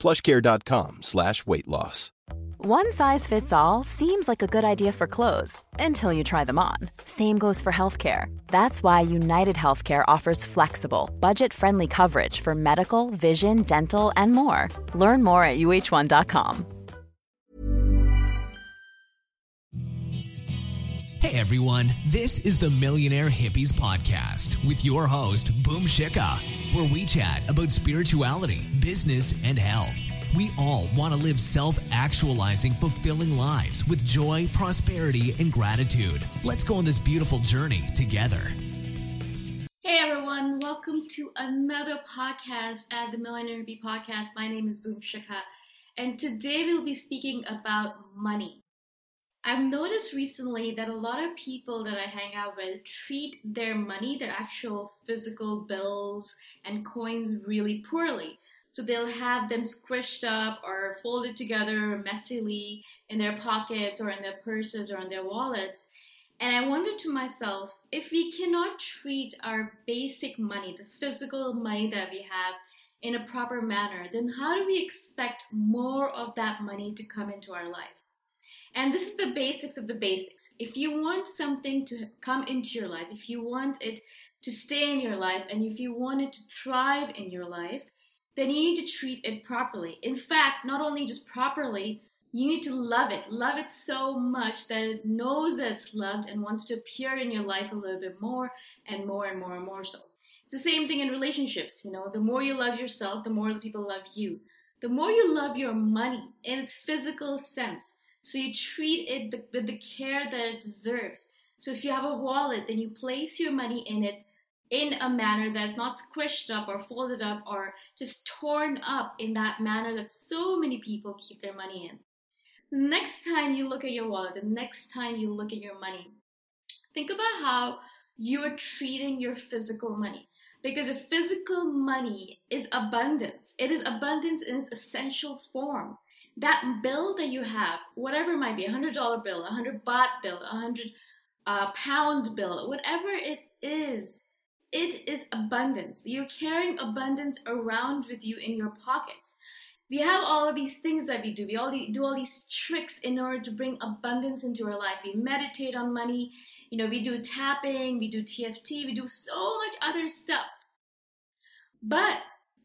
plushcare.com slash weight loss. One size fits all seems like a good idea for clothes until you try them on. Same goes for healthcare. That's why United Healthcare offers flexible, budget friendly coverage for medical, vision, dental, and more. Learn more at uh1.com. Hey everyone, this is the Millionaire Hippies Podcast with your host, Boom Shikha, where we chat about spirituality, business, and health. We all want to live self actualizing, fulfilling lives with joy, prosperity, and gratitude. Let's go on this beautiful journey together. Hey everyone, welcome to another podcast at the Millionaire Hippie Podcast. My name is Boom Shikha, and today we'll be speaking about money. I've noticed recently that a lot of people that I hang out with treat their money, their actual physical bills and coins, really poorly. So they'll have them squished up or folded together messily in their pockets or in their purses or in their wallets. And I wonder to myself if we cannot treat our basic money, the physical money that we have, in a proper manner, then how do we expect more of that money to come into our life? And this is the basics of the basics. If you want something to come into your life, if you want it to stay in your life, and if you want it to thrive in your life, then you need to treat it properly. In fact, not only just properly, you need to love it. Love it so much that it knows that it's loved and wants to appear in your life a little bit more and more and more and more so. It's the same thing in relationships. You know, the more you love yourself, the more the people love you. The more you love your money in its physical sense, so you treat it with the care that it deserves. So if you have a wallet, then you place your money in it in a manner that's not squished up or folded up or just torn up in that manner that so many people keep their money in. Next time you look at your wallet, the next time you look at your money, think about how you're treating your physical money. Because a physical money is abundance. It is abundance in its essential form. That bill that you have, whatever it might be, a hundred dollar bill, a hundred baht bill, a hundred uh, pound bill, whatever it is, it is abundance. You're carrying abundance around with you in your pockets. We have all of these things that we do. We all do all these tricks in order to bring abundance into our life. We meditate on money. You know, we do tapping, we do TFT, we do so much other stuff. But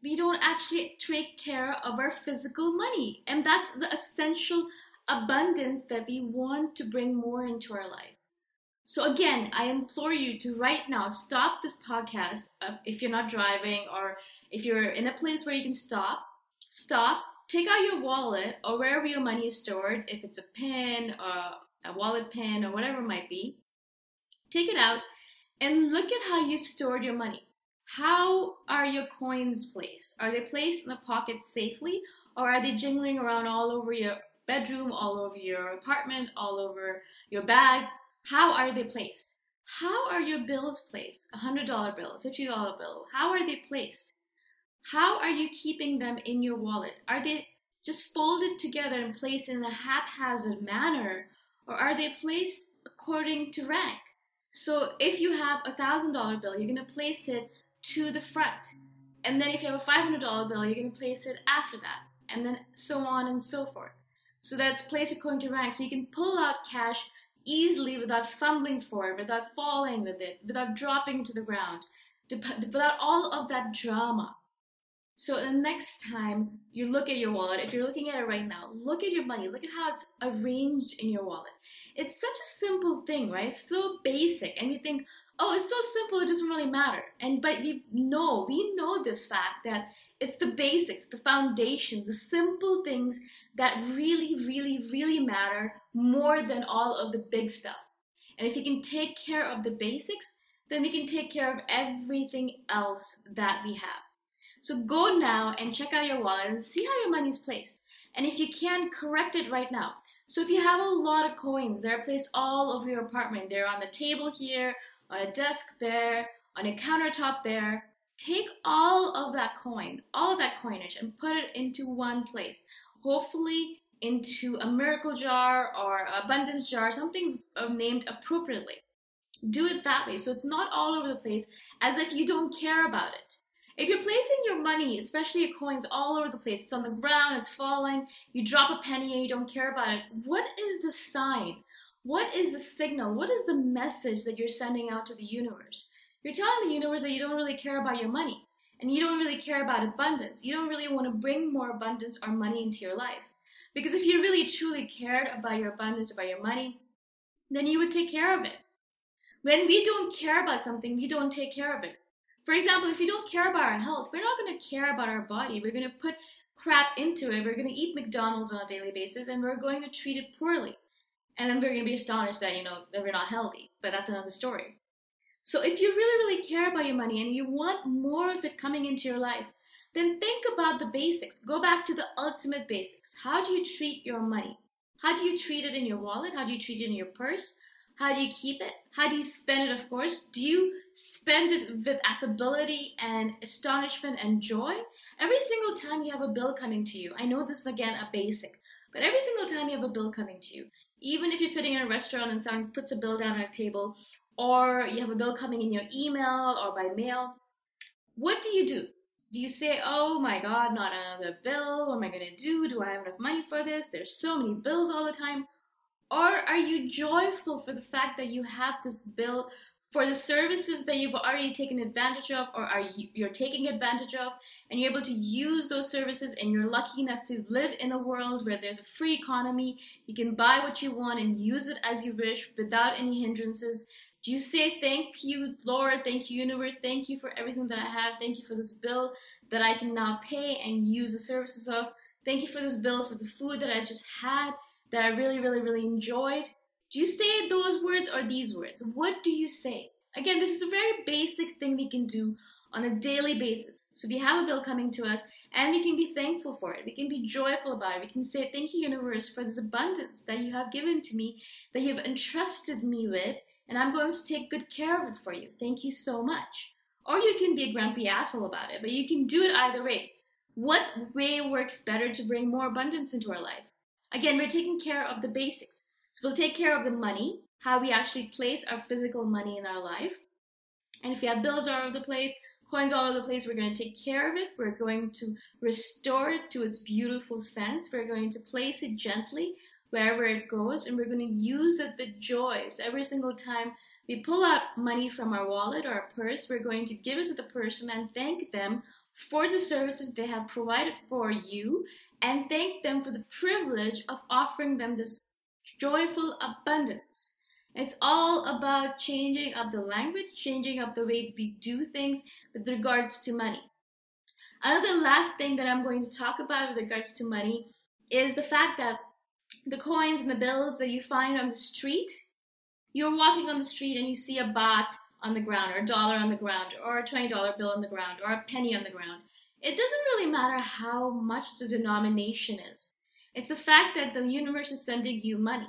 we don't actually take care of our physical money. And that's the essential abundance that we want to bring more into our life. So, again, I implore you to right now stop this podcast uh, if you're not driving or if you're in a place where you can stop. Stop, take out your wallet or wherever your money is stored, if it's a pin or a wallet pin or whatever it might be. Take it out and look at how you've stored your money. How are your coins placed? Are they placed in the pocket safely or are they jingling around all over your bedroom, all over your apartment, all over your bag? How are they placed? How are your bills placed? A $100 bill, a $50 bill. How are they placed? How are you keeping them in your wallet? Are they just folded together and placed in a haphazard manner? Or are they placed according to rank? So if you have a $1,000 bill, you're going to place it to the front. And then if you have a $500 bill, you're going to place it after that. And then so on and so forth. So that's placed according to rank. So you can pull out cash easily without fumbling for it, without falling with it, without dropping to the ground, without all of that drama. So the next time you look at your wallet, if you're looking at it right now, look at your money, look at how it's arranged in your wallet. It's such a simple thing, right? It's so basic, and you think, oh, it's so simple, it doesn't really matter. And but we know, we know this fact that it's the basics, the foundation, the simple things that really, really, really matter more than all of the big stuff. And if you can take care of the basics, then we can take care of everything else that we have. So go now and check out your wallet and see how your money is placed. And if you can, correct it right now. So if you have a lot of coins, they're placed all over your apartment. They're on the table here, on a desk there, on a countertop there. Take all of that coin, all of that coinage, and put it into one place. Hopefully, into a miracle jar or abundance jar, something named appropriately. Do it that way so it's not all over the place as if you don't care about it. If you're placing your money, especially your coins, all over the place, it's on the ground, it's falling, you drop a penny and you don't care about it, what is the sign? What is the signal? What is the message that you're sending out to the universe? You're telling the universe that you don't really care about your money and you don't really care about abundance. You don't really want to bring more abundance or money into your life. Because if you really truly cared about your abundance, about your money, then you would take care of it. When we don't care about something, we don't take care of it. For example, if we don't care about our health, we're not going to care about our body. We're going to put crap into it. We're going to eat McDonald's on a daily basis and we're going to treat it poorly. And then we're going to be astonished that, you know, that we're not healthy. But that's another story. So if you really, really care about your money and you want more of it coming into your life, then think about the basics. Go back to the ultimate basics. How do you treat your money? How do you treat it in your wallet? How do you treat it in your purse? How do you keep it? How do you spend it, of course? Do you spend it with affability and astonishment and joy? Every single time you have a bill coming to you, I know this is again a basic, but every single time you have a bill coming to you, even if you're sitting in a restaurant and someone puts a bill down on a table, or you have a bill coming in your email or by mail, what do you do? Do you say, oh my god, not another bill? What am I going to do? Do I have enough money for this? There's so many bills all the time. Or are you joyful for the fact that you have this bill for the services that you've already taken advantage of or are you you're taking advantage of and you're able to use those services and you're lucky enough to live in a world where there's a free economy you can buy what you want and use it as you wish without any hindrances do you say thank you lord thank you universe thank you for everything that i have thank you for this bill that i can now pay and use the services of thank you for this bill for the food that i just had that I really, really, really enjoyed. Do you say those words or these words? What do you say? Again, this is a very basic thing we can do on a daily basis. So we have a bill coming to us and we can be thankful for it. We can be joyful about it. We can say, Thank you, universe, for this abundance that you have given to me, that you've entrusted me with, and I'm going to take good care of it for you. Thank you so much. or you can be a grumpy asshole about it, but you can do it either way. What way works better to bring more abundance into our life? Again, we're taking care of the basics. So we'll take care of the money, how we actually place our physical money in our life. And if we have bills all over the place, coins all over the place, we're going to take care of it. We're going to restore it to its beautiful sense. We're going to place it gently wherever it goes, and we're going to use it with joy. So every single time we pull out money from our wallet or our purse, we're going to give it to the person and thank them for the services they have provided for you and thank them for the privilege of offering them this joyful abundance. It's all about changing up the language, changing up the way we do things with regards to money. Another last thing that I'm going to talk about with regards to money is the fact that the coins and the bills that you find on the street, you're walking on the street and you see a baht on the ground, or a dollar on the ground, or a $20 bill on the ground, or a penny on the ground. It doesn't really matter how much the denomination is. It's the fact that the universe is sending you money.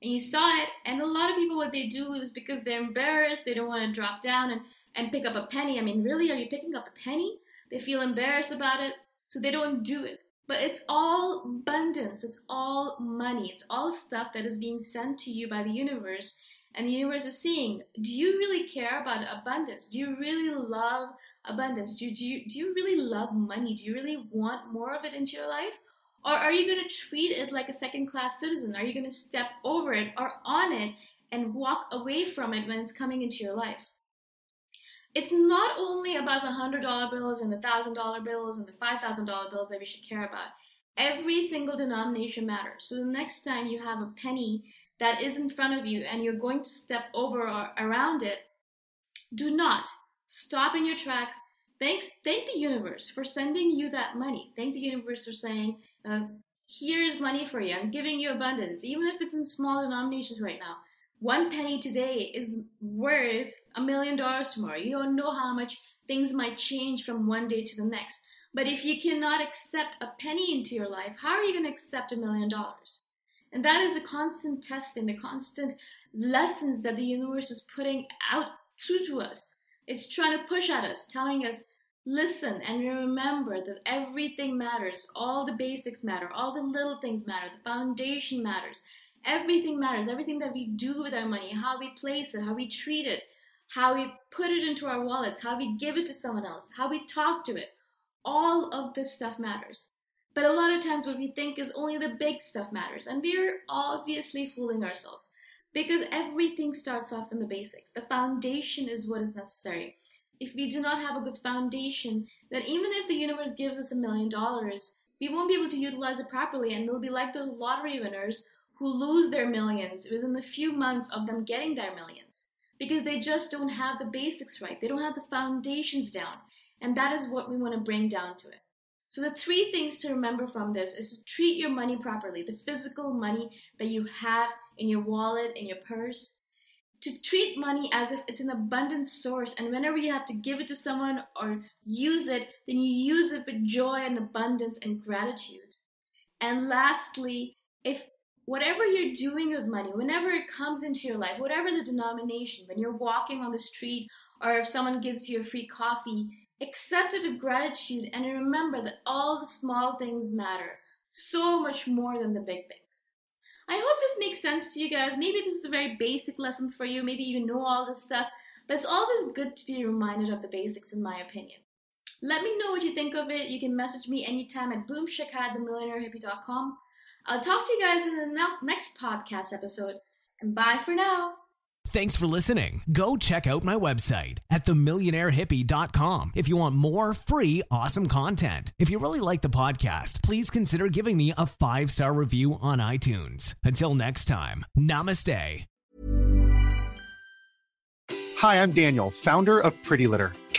And you saw it, and a lot of people, what they do is because they're embarrassed, they don't want to drop down and, and pick up a penny. I mean, really, are you picking up a penny? They feel embarrassed about it, so they don't do it. But it's all abundance, it's all money, it's all stuff that is being sent to you by the universe. And the universe is seeing, do you really care about abundance? Do you really love abundance? Do, do, you, do you really love money? Do you really want more of it into your life? Or are you going to treat it like a second class citizen? Are you going to step over it or on it and walk away from it when it's coming into your life? It's not only about the $100 bills and the $1,000 bills and the $5,000 bills that we should care about. Every single denomination matters. So the next time you have a penny that is in front of you and you're going to step over or around it, do not stop in your tracks. Thanks, thank the universe for sending you that money. Thank the universe for saying, uh, here's money for you. I'm giving you abundance, even if it's in small denominations right now one penny today is worth a million dollars tomorrow. You don't know how much things might change from one day to the next. But if you cannot accept a penny into your life, how are you going to accept a million dollars? And that is the constant testing, the constant lessons that the universe is putting out through to us. It's trying to push at us, telling us, listen and remember that everything matters. All the basics matter, all the little things matter, the foundation matters. Everything matters. Everything that we do with our money, how we place it, how we treat it, how we put it into our wallets, how we give it to someone else, how we talk to it. All of this stuff matters. But a lot of times, what we think is only the big stuff matters. And we're obviously fooling ourselves because everything starts off in the basics. The foundation is what is necessary. If we do not have a good foundation, then even if the universe gives us a million dollars, we won't be able to utilize it properly, and we'll be like those lottery winners who lose their millions within a few months of them getting their millions because they just don't have the basics right. They don't have the foundations down. And that is what we want to bring down to it. So, the three things to remember from this is to treat your money properly the physical money that you have in your wallet, in your purse. To treat money as if it's an abundant source, and whenever you have to give it to someone or use it, then you use it with joy and abundance and gratitude. And lastly, if whatever you're doing with money, whenever it comes into your life, whatever the denomination, when you're walking on the street or if someone gives you a free coffee, accept it with gratitude and remember that all the small things matter so much more than the big things. I hope this makes sense to you guys. Maybe this is a very basic lesson for you. Maybe you know all this stuff, but it's always good to be reminded of the basics, in my opinion. Let me know what you think of it. You can message me anytime at boomshikha at themillionairehippie.com. I'll talk to you guys in the next podcast episode. And bye for now. Thanks for listening. Go check out my website at themillionairehippie.com if you want more free, awesome content. If you really like the podcast, please consider giving me a five star review on iTunes. Until next time, namaste. Hi, I'm Daniel, founder of Pretty Litter.